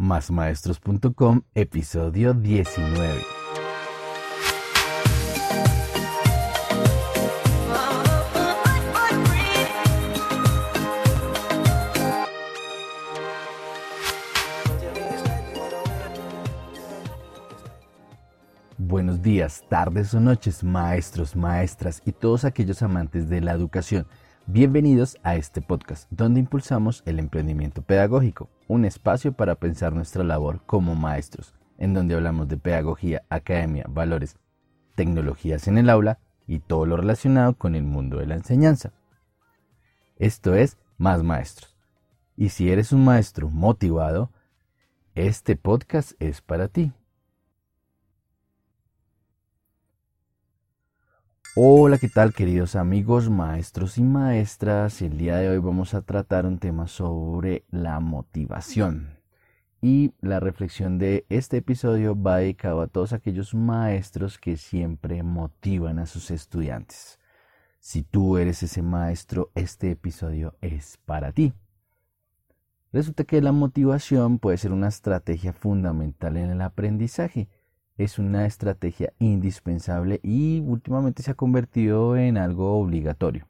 másmaestros.com, episodio 19. Buenos días, tardes o noches, maestros, maestras y todos aquellos amantes de la educación. Bienvenidos a este podcast donde impulsamos el emprendimiento pedagógico, un espacio para pensar nuestra labor como maestros, en donde hablamos de pedagogía, academia, valores, tecnologías en el aula y todo lo relacionado con el mundo de la enseñanza. Esto es Más Maestros. Y si eres un maestro motivado, este podcast es para ti. Hola, ¿qué tal queridos amigos, maestros y maestras? El día de hoy vamos a tratar un tema sobre la motivación. Y la reflexión de este episodio va dedicado a todos aquellos maestros que siempre motivan a sus estudiantes. Si tú eres ese maestro, este episodio es para ti. Resulta que la motivación puede ser una estrategia fundamental en el aprendizaje es una estrategia indispensable y últimamente se ha convertido en algo obligatorio.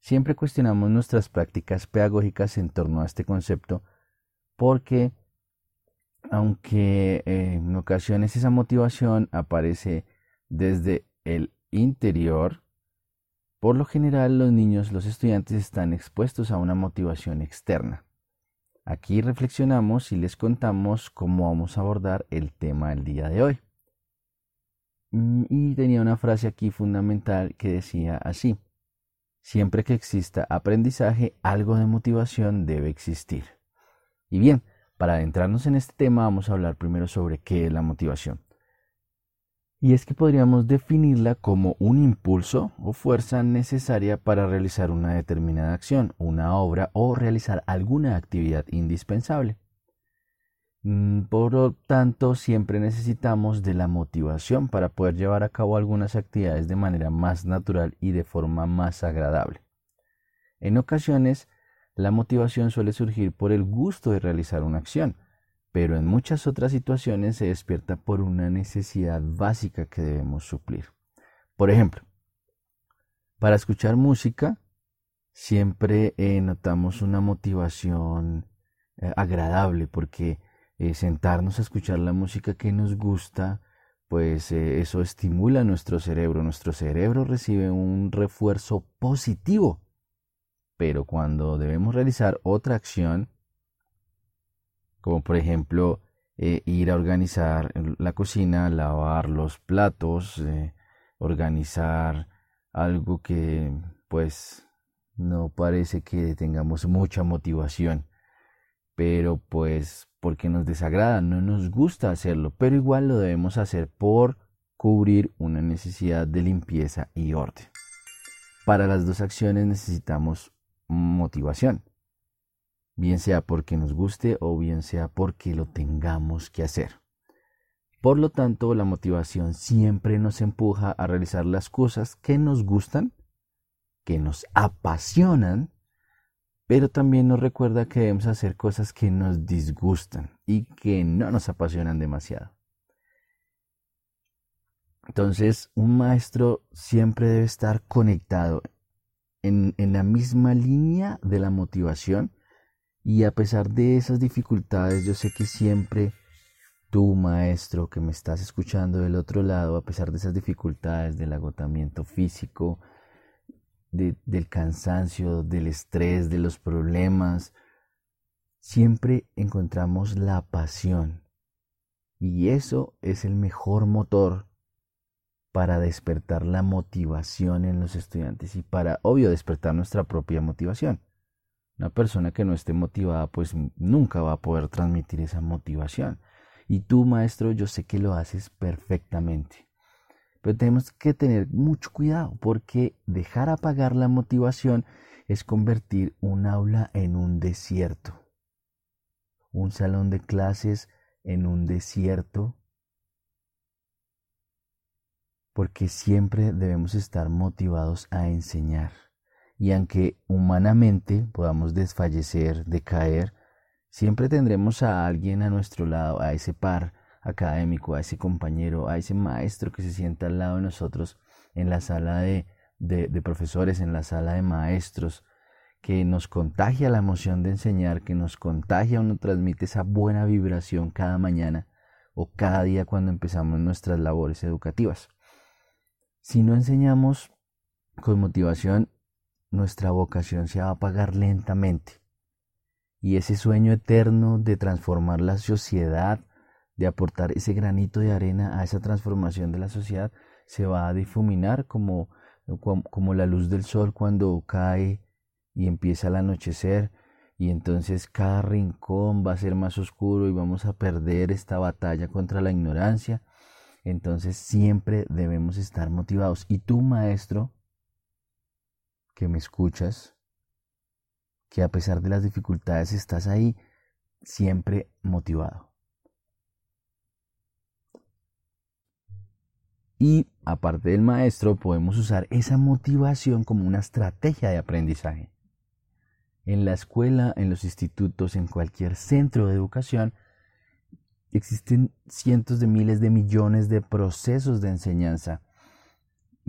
Siempre cuestionamos nuestras prácticas pedagógicas en torno a este concepto porque aunque eh, en ocasiones esa motivación aparece desde el interior, por lo general los niños, los estudiantes están expuestos a una motivación externa. Aquí reflexionamos y les contamos cómo vamos a abordar el tema del día de hoy. Mm, y tenía una frase aquí fundamental que decía así, siempre que exista aprendizaje, algo de motivación debe existir. Y bien, para adentrarnos en este tema vamos a hablar primero sobre qué es la motivación y es que podríamos definirla como un impulso o fuerza necesaria para realizar una determinada acción, una obra o realizar alguna actividad indispensable. Mm, por lo tanto, siempre necesitamos de la motivación para poder llevar a cabo algunas actividades de manera más natural y de forma más agradable. En ocasiones, la motivación suele surgir por el gusto de realizar una acción, pero en muchas otras situaciones se despierta por una necesidad básica que debemos suplir. Por ejemplo, para escuchar música siempre eh, notamos una motivación eh, agradable porque eh, sentarnos a escuchar la música que nos gusta, pues eso estimula nuestro cerebro. Nuestro cerebro recibe un refuerzo positivo. Pero cuando debemos realizar otra acción, como por ejemplo eh, ir a organizar la cocina, lavar los platos, eh, organizar algo que pues no parece que tengamos mucha motivación, pero pues porque nos desagrada, no nos gusta hacerlo, pero igual lo debemos hacer por cubrir una necesidad de limpieza y orden. Para las dos acciones necesitamos motivación bien sea porque nos guste o bien sea porque lo tengamos que hacer. Por lo tanto, la motivación siempre nos empuja a realizar las cosas que nos gustan, que nos apasionan, pero también nos recuerda que debemos hacer cosas que nos disgustan y que no nos apasionan demasiado. Entonces, un maestro siempre debe estar conectado en, en la misma línea de la motivación y a pesar de esas dificultades, yo sé que siempre tú, maestro, que me estás escuchando del otro lado, a pesar de esas dificultades, del agotamiento físico, del cansancio, del estrés, de los problemas, siempre encontramos la pasión. Y eso es el mejor motor para despertar la motivación en los estudiantes y para, obvio, despertar nuestra propia motivación. Una persona que no esté motivada, pues nunca va a poder transmitir esa motivación. Y tú, maestro, yo sé que lo haces perfectamente. Pero tenemos que tener mucho cuidado porque dejar apagar la motivación es convertir un aula en un desierto. Un salón de clases en un desierto. Porque siempre debemos estar motivados a enseñar y aunque humanamente podamos desfallecer, decaer, Siempre tendremos a alguien a nuestro lado, a ese par académico, a ese compañero, a ese maestro que se sienta al lado de nosotros en la sala de, de, profesores, en la sala de maestros, que nos contagia la emoción de enseñar, que nos contagia o nos transmite esa buena vibración cada mañana o cada día cuando empezamos nuestras labores educativas. Si no enseñamos con motivación, nuestra vocación se va a apagar lentamente. Y ese sueño eterno de transformar la sociedad, de aportar ese granito de arena a esa transformación de la sociedad, se va a difuminar como, como la luz del sol cuando cae y empieza el anochecer y entonces cada rincón va a ser más oscuro y vamos a perder esta batalla contra la ignorancia. Entonces siempre debemos estar motivados. Y tú, maestro, que me escuchas, que a pesar de las dificultades estás ahí siempre motivado. Y aparte del maestro, podemos usar esa motivación como una estrategia de aprendizaje. En la escuela, en los institutos, en cualquier centro de educación, existen cientos de miles de millones de procesos de enseñanza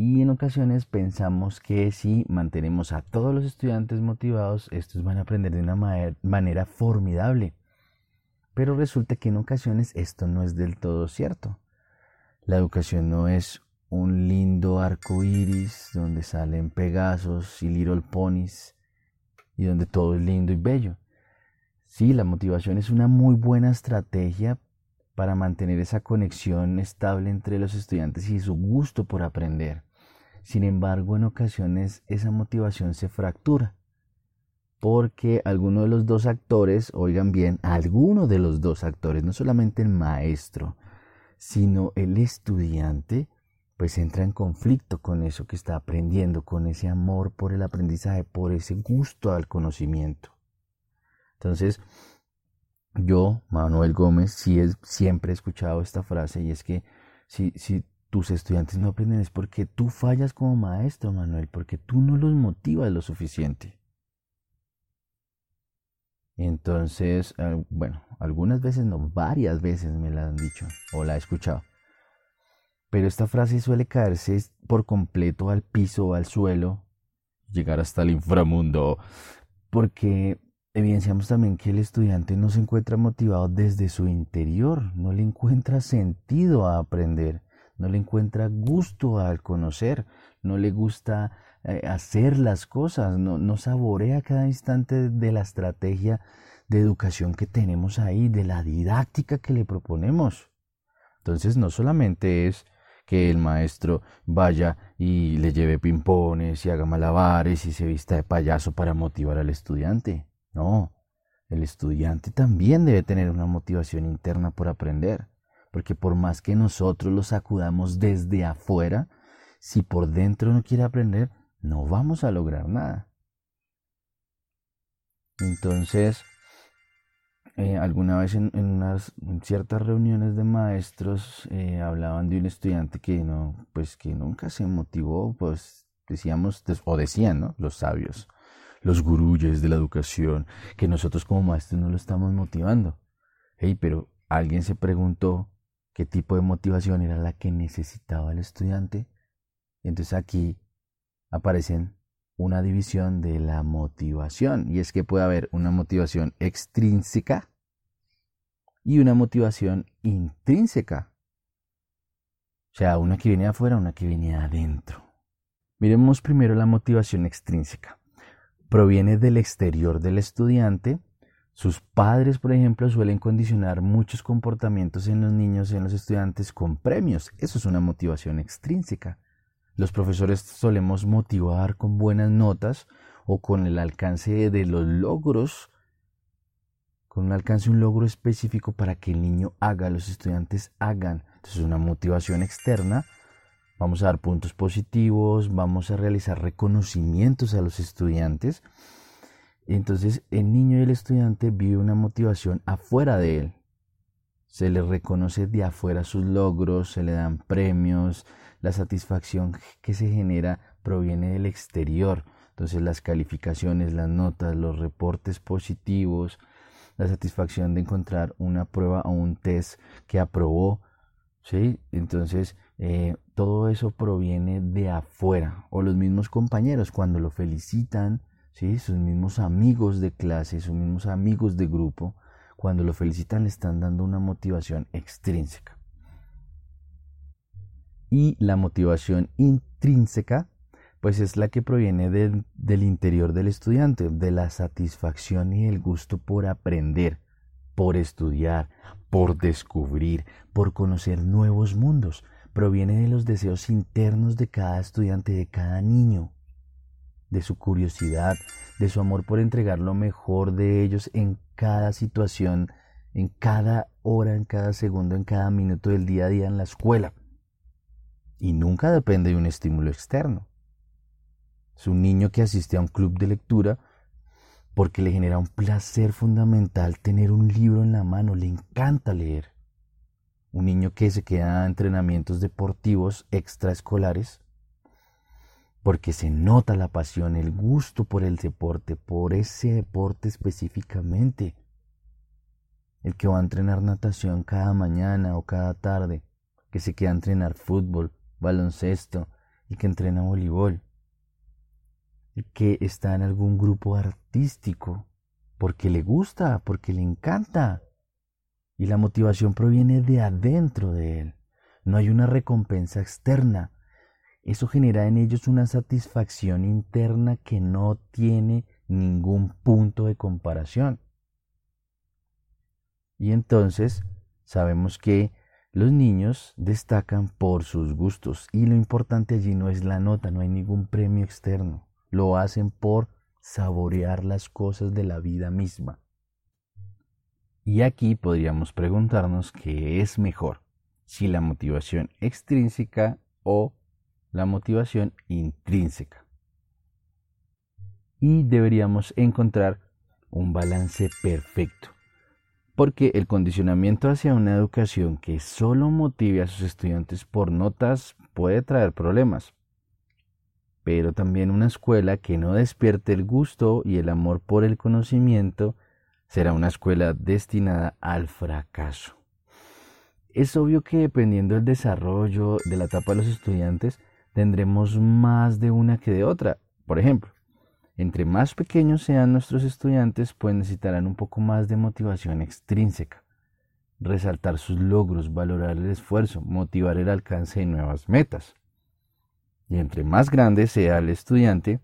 y en ocasiones pensamos que si mantenemos a todos los estudiantes motivados, estos van a aprender de una manera formidable. Pero resulta que en ocasiones esto no es del todo cierto. La educación no es un lindo arco iris donde salen Pegasos y Little Ponies y donde todo es lindo y bello. Sí, la motivación es una muy buena estrategia para mantener esa conexión estable entre los estudiantes y su gusto por aprender. Sin embargo, en ocasiones esa motivación se fractura porque alguno de los dos actores, oigan bien, alguno de los dos actores, no solamente el maestro, sino el estudiante, pues entra en conflicto con eso que está aprendiendo, con ese amor por el aprendizaje, por ese gusto al conocimiento. Entonces, yo, Manuel Gómez, sí es, siempre he escuchado esta frase y es que si, si tus estudiantes no aprenden es porque tú fallas como maestro, Manuel, porque tú no los motivas lo suficiente. Entonces, eh, bueno, algunas veces no, varias veces me la han dicho o la he escuchado. Pero esta frase suele caerse por completo al piso al suelo, llegar hasta el inframundo, porque evidenciamos también que el estudiante no se encuentra motivado desde su interior, no le encuentra sentido a aprender no le encuentra gusto al conocer, no le gusta eh, hacer las cosas, no, no saborea cada instante de la estrategia de educación que tenemos ahí, de la didáctica que le proponemos. Entonces no solamente es que el maestro vaya y le lleve pimpones y haga malabares y se vista de payaso para motivar al estudiante. No, el estudiante también debe tener una motivación interna por aprender porque por más que nosotros lo sacudamos desde afuera, si por dentro no quiere aprender, no vamos a lograr nada. Entonces, eh, alguna vez en, unas ciertas reuniones de maestros eh, hablaban de un estudiante que no, pues que nunca se motivó, pues decíamos o decían, ¿no? Los sabios, los gurúes de la educación, que nosotros como maestros no lo estamos motivando. Hey, pero alguien se preguntó qué tipo de motivación era la que necesitaba el estudiante. Entonces aquí aparecen una división de la motivación y es que puede haber una motivación extrínseca y una motivación intrínseca. O sea, una que viene de afuera, una que viene de adentro. Miremos primero la motivación extrínseca. Proviene del exterior del estudiante sus padres, por ejemplo, suelen condicionar muchos comportamientos en los niños y en los estudiantes con premios. Eso es una motivación extrínseca. Los profesores solemos motivar con buenas notas o con el alcance de los logros, con un alcance, un logro específico para que el niño haga, los estudiantes hagan. Entonces, una motivación externa. Vamos a dar puntos positivos, vamos a realizar reconocimientos a los estudiantes entonces el niño y el estudiante vive una motivación afuera de él. Se le reconoce de afuera sus logros, se le dan premios, la satisfacción que se genera proviene del exterior. Entonces las calificaciones, las notas, los reportes positivos, la satisfacción de encontrar una prueba o un test que aprobó, ¿sí? Entonces, eh, todo eso proviene de afuera, o los mismos compañeros cuando lo felicitan, Sus mismos amigos de clase, sus mismos amigos de grupo, cuando lo felicitan le están dando una motivación extrínseca. Y la motivación intrínseca pues es la que proviene del interior del estudiante, de la satisfacción y el gusto por aprender, por estudiar, por descubrir, por conocer nuevos mundos. Proviene de los deseos internos de cada estudiante, de cada niño, de su curiosidad, de su amor por entregar lo mejor de ellos en cada situación, en cada hora, en cada segundo, en cada minuto del día a día en la escuela. Y nunca depende de un estímulo externo. Es un niño que asiste a un club de lectura porque le genera un placer fundamental tener un libro en la mano, le encanta leer. Un niño que se queda a entrenamientos deportivos extraescolares porque se nota la pasión, el gusto por el deporte, por ese deporte específicamente. El que va a entrenar natación cada mañana o cada tarde, que se queda a entrenar fútbol, baloncesto y que entrena voleibol que está en algún grupo artístico, porque le gusta, porque le encanta. Y la motivación proviene de adentro de él. No hay una recompensa externa. Eso genera en ellos una satisfacción interna que no tiene ningún punto de comparación. Y entonces sabemos que los niños destacan por sus gustos y lo importante allí no es la nota, no hay ningún premio externo lo hacen por saborear las cosas de la vida misma. Y aquí podríamos preguntarnos qué es mejor, si la motivación extrínseca o la motivación intrínseca. Y deberíamos encontrar un balance perfecto, porque el condicionamiento hacia una educación que solo motive a sus estudiantes por notas puede traer problemas, pero también una escuela que no despierte el gusto y el amor por el conocimiento será una escuela destinada al fracaso. Es obvio que dependiendo del desarrollo de la etapa de los estudiantes, tendremos más de una que de otra. Por ejemplo, entre más pequeños sean nuestros estudiantes, pues necesitarán un poco más de motivación extrínseca, resaltar sus logros, valorar el esfuerzo, motivar el alcance de nuevas metas. Y entre más grande sea el estudiante,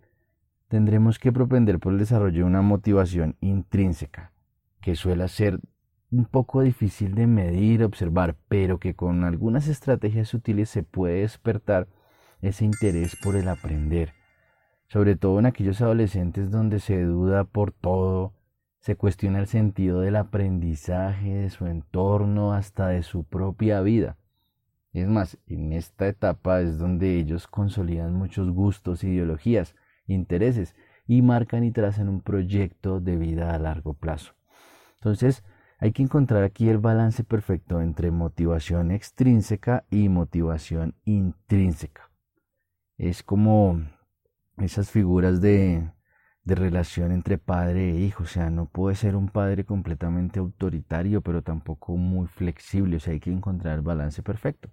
tendremos que propender por el desarrollo de una motivación intrínseca, que suele ser un poco difícil de medir, observar, pero que con algunas estrategias útiles se puede despertar ese interés por el aprender, sobre todo en aquellos adolescentes donde se duda por todo, se cuestiona el sentido del aprendizaje, de su entorno, hasta de su propia vida. Es más, en esta etapa es donde ellos consolidan muchos gustos, ideologías, intereses y marcan y trazan un proyecto de vida a largo plazo. Entonces, hay que encontrar aquí el balance perfecto entre motivación extrínseca y motivación intrínseca. Es como esas figuras de, relación entre padre e hijo. O sea, no puede ser un padre completamente autoritario, pero tampoco muy flexible. O sea, hay que encontrar el balance perfecto.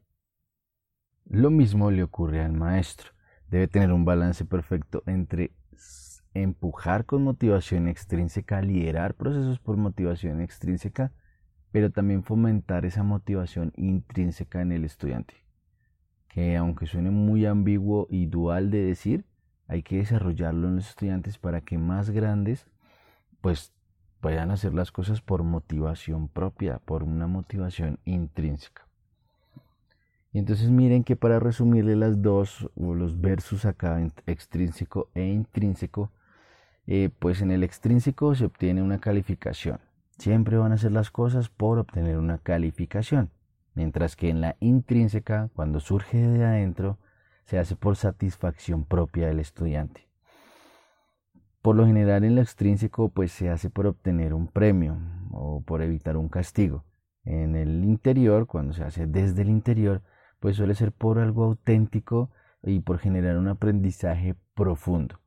Lo mismo le ocurre al maestro. Debe tener un balance perfecto entre empujar con motivación extrínseca, liderar procesos por motivación extrínseca, pero también fomentar esa motivación intrínseca en el estudiante. Que aunque suene muy ambiguo y dual de decir, hay que desarrollarlo en los estudiantes para que más grandes pues puedan hacer las cosas por motivación propia, por una motivación intrínseca. Y entonces miren que para resumirle las dos, o los versos acá, extrínseco e intrínseco, eh, pues en el extrínseco se obtiene una calificación. Siempre van a hacer las cosas por obtener una calificación. Mientras que en la intrínseca, cuando surge de adentro, se hace por satisfacción propia del estudiante. Por lo general en lo extrínseco pues se hace por obtener un premio o por evitar un castigo. En el interior, cuando se hace desde el interior, pues suele ser por algo auténtico y por generar un aprendizaje profundo.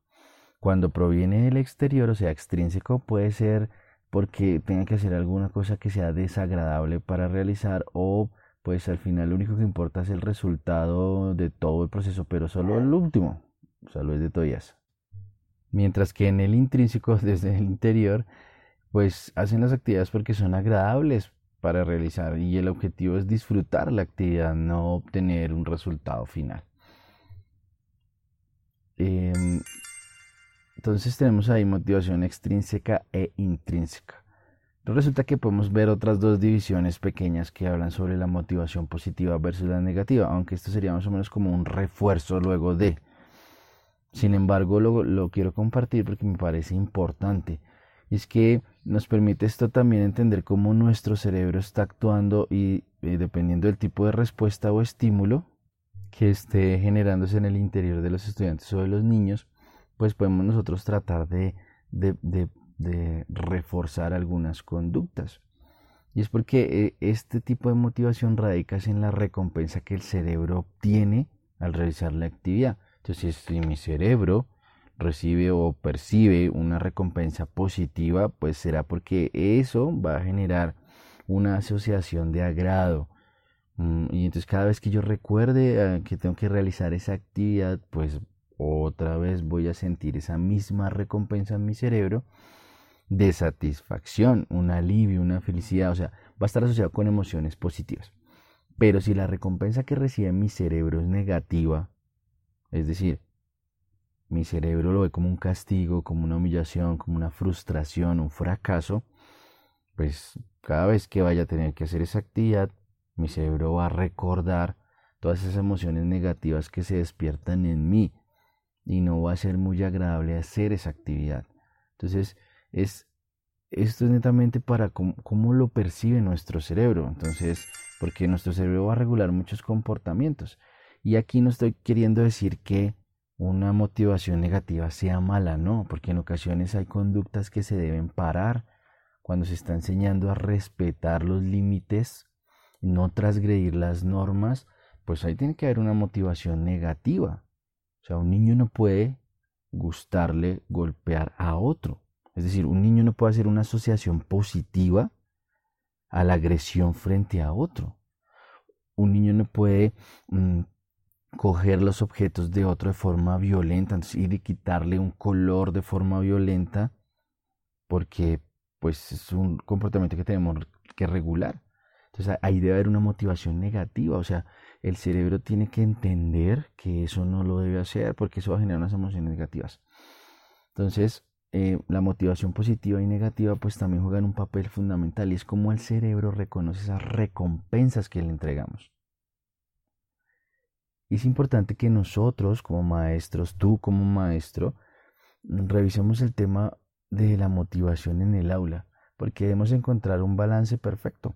Cuando proviene del exterior, o sea, extrínseco, puede ser porque tenga que hacer alguna cosa que sea desagradable para realizar o pues al final lo único que importa es el resultado de todo el proceso, pero solo el último, solo es de toallas. Mientras que en el intrínseco, desde el interior, pues hacen las actividades porque son agradables para realizar y el objetivo es disfrutar la actividad, no obtener un resultado final. Em, entonces tenemos ahí motivación extrínseca e intrínseca. resulta que podemos ver otras dos divisiones pequeñas que hablan sobre la motivación positiva versus la negativa, aunque esto sería más o menos como un refuerzo luego de. Sin embargo, lo, lo quiero compartir porque me parece importante. Es que nos permite esto también entender cómo nuestro cerebro está actuando y eh, dependiendo del tipo de respuesta o estímulo que esté generándose en el interior de los estudiantes o de los niños, pues podemos nosotros tratar de, reforzar algunas conductas. Y es porque eh, este tipo de motivación radica en la recompensa que el cerebro obtiene al realizar la actividad. Entonces, si mi cerebro recibe o percibe una recompensa positiva, pues será porque eso va a generar una asociación de agrado. Mm, y entonces cada vez que yo recuerde eh, que tengo que realizar esa actividad, pues otra vez voy a sentir esa misma recompensa en mi cerebro de satisfacción, un alivio, una felicidad, o sea, va a estar asociado con emociones positivas. Pero si la recompensa que recibe mi cerebro es negativa, es decir, mi cerebro lo ve como un castigo, como una humillación, como una frustración, un fracaso, pues cada vez que vaya a tener que hacer esa actividad, mi cerebro va a recordar todas esas emociones negativas que se despiertan en mí y no va a ser muy agradable hacer esa actividad. Entonces, es, esto es netamente para cómo, lo percibe nuestro cerebro. Entonces, porque nuestro cerebro va a regular muchos comportamientos. Y aquí no estoy queriendo decir que una motivación negativa sea mala, no, porque en ocasiones hay conductas que se deben parar cuando se está enseñando a respetar los límites, no transgredir las normas, pues ahí tiene que haber una motivación negativa. O sea, un niño no puede gustarle golpear a otro. Es decir, un niño no puede hacer una asociación positiva a la agresión frente a otro. Un niño no puede mm, coger los objetos de otro de forma violenta, entonces ir y quitarle un color de forma violenta, porque pues es un comportamiento que tenemos que regular. Entonces ahí debe haber una motivación negativa, o sea, el cerebro tiene que entender que eso no lo debe hacer porque eso va a generar unas emociones negativas. Entonces, eh, la motivación positiva y negativa pues también juegan un papel fundamental y es como el cerebro reconoce esas recompensas que le entregamos. Y es importante que nosotros como maestros, tú como maestro, revisemos el tema de la motivación en el aula, porque debemos encontrar un balance perfecto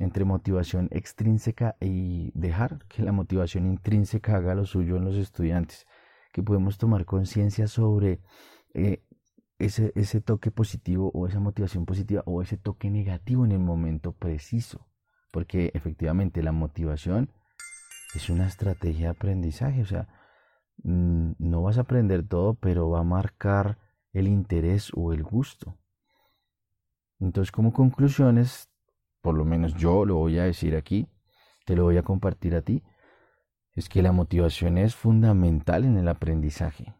entre motivación extrínseca y dejar que la motivación intrínseca haga lo suyo en los estudiantes, que podemos tomar conciencia sobre eh, ese, ese toque positivo o esa motivación positiva o ese toque negativo en el momento preciso, porque efectivamente la motivación es una estrategia de aprendizaje, o sea, mm, no vas a aprender todo, pero va a marcar el interés o el gusto. Entonces, como conclusiones, por lo menos yo lo voy a decir aquí, te lo voy a compartir a ti, es que la motivación es fundamental en el aprendizaje.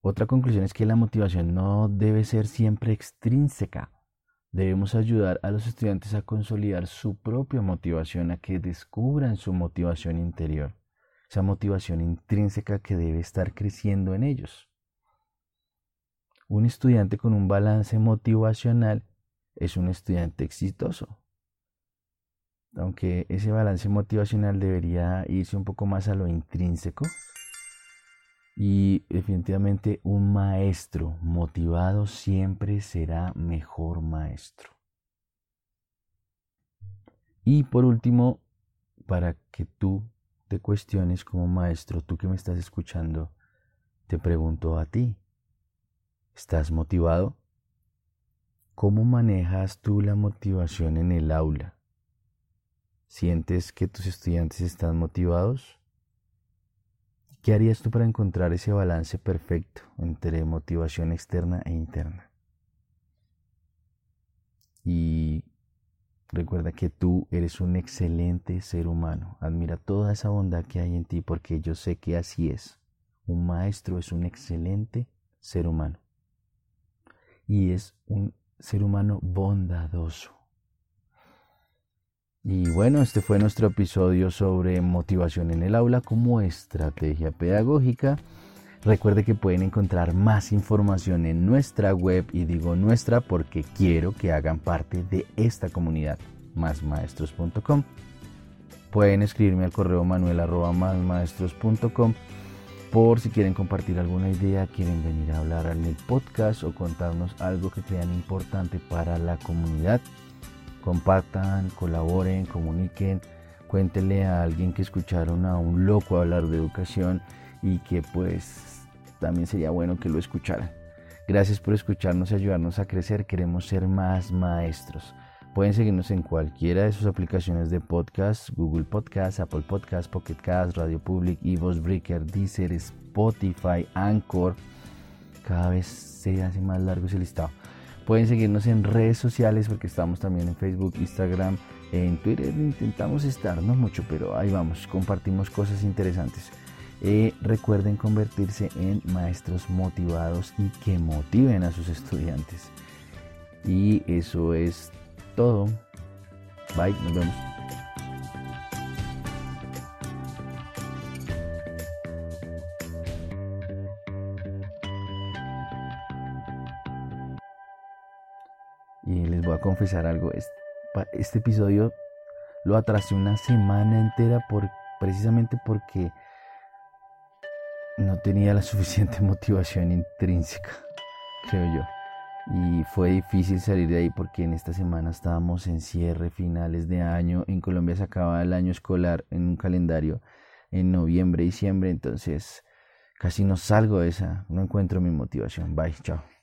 Otra conclusión es que la motivación no debe ser siempre extrínseca. Debemos ayudar a los estudiantes a consolidar su propia motivación, a que descubran su motivación interior, esa motivación intrínseca que debe estar creciendo en ellos. Un estudiante con un balance motivacional es un estudiante exitoso. Aunque ese balance motivacional debería irse un poco más a lo intrínseco, y definitivamente un maestro motivado siempre será mejor maestro. Y por último, para que tú te cuestiones como maestro, tú que me estás escuchando, te pregunto a ti, ¿estás motivado? ¿Cómo manejas tú la motivación en el aula? ¿Sientes que tus estudiantes están motivados? ¿Qué harías tú para encontrar ese balance perfecto entre motivación externa e interna? y recuerda que tú eres un excelente ser humano. Admira toda esa bondad que hay en ti porque yo sé que así es. Un maestro es un excelente ser humano y es un ser humano bondadoso. Y bueno, este fue nuestro episodio sobre motivación en el aula como estrategia pedagógica. Recuerde que pueden encontrar más información en nuestra web y digo nuestra porque quiero que hagan parte de esta comunidad, másmaestros.com. Pueden escribirme al correo manuel por si quieren compartir alguna idea, quieren venir a hablar en el podcast o contarnos algo que crean importante para la comunidad. Compartan, colaboren, comuniquen, cuéntenle a alguien que escucharon a un loco hablar de educación y que pues también sería bueno que lo escucharan. Gracias por escucharnos y ayudarnos a crecer. Queremos ser más maestros. Pueden seguirnos en cualquiera de sus aplicaciones de podcast, Google Podcast, Apple Podcast, Pocket Cast, Radio Public, Evox Breaker, Deezer, Spotify, Anchor. Cada vez se hace más largo ese listado. Pueden seguirnos en redes sociales porque estamos también en Facebook, Instagram, en Twitter. Intentamos estar, no mucho, pero ahí vamos, compartimos cosas interesantes. Eh, recuerden convertirse en maestros motivados y que motiven a sus estudiantes. Y eso es todo. Bye, nos vemos. Y les voy a confesar algo. Este episodio lo atrasé una semana entera por, precisamente porque no tenía la suficiente motivación intrínseca, creo yo y fue difícil salir de ahí porque en esta semana estábamos en cierre, finales de año. En Colombia se acaba el año escolar en un calendario en noviembre, diciembre, entonces casi no salgo de esa, no encuentro mi motivación. Bye, chao.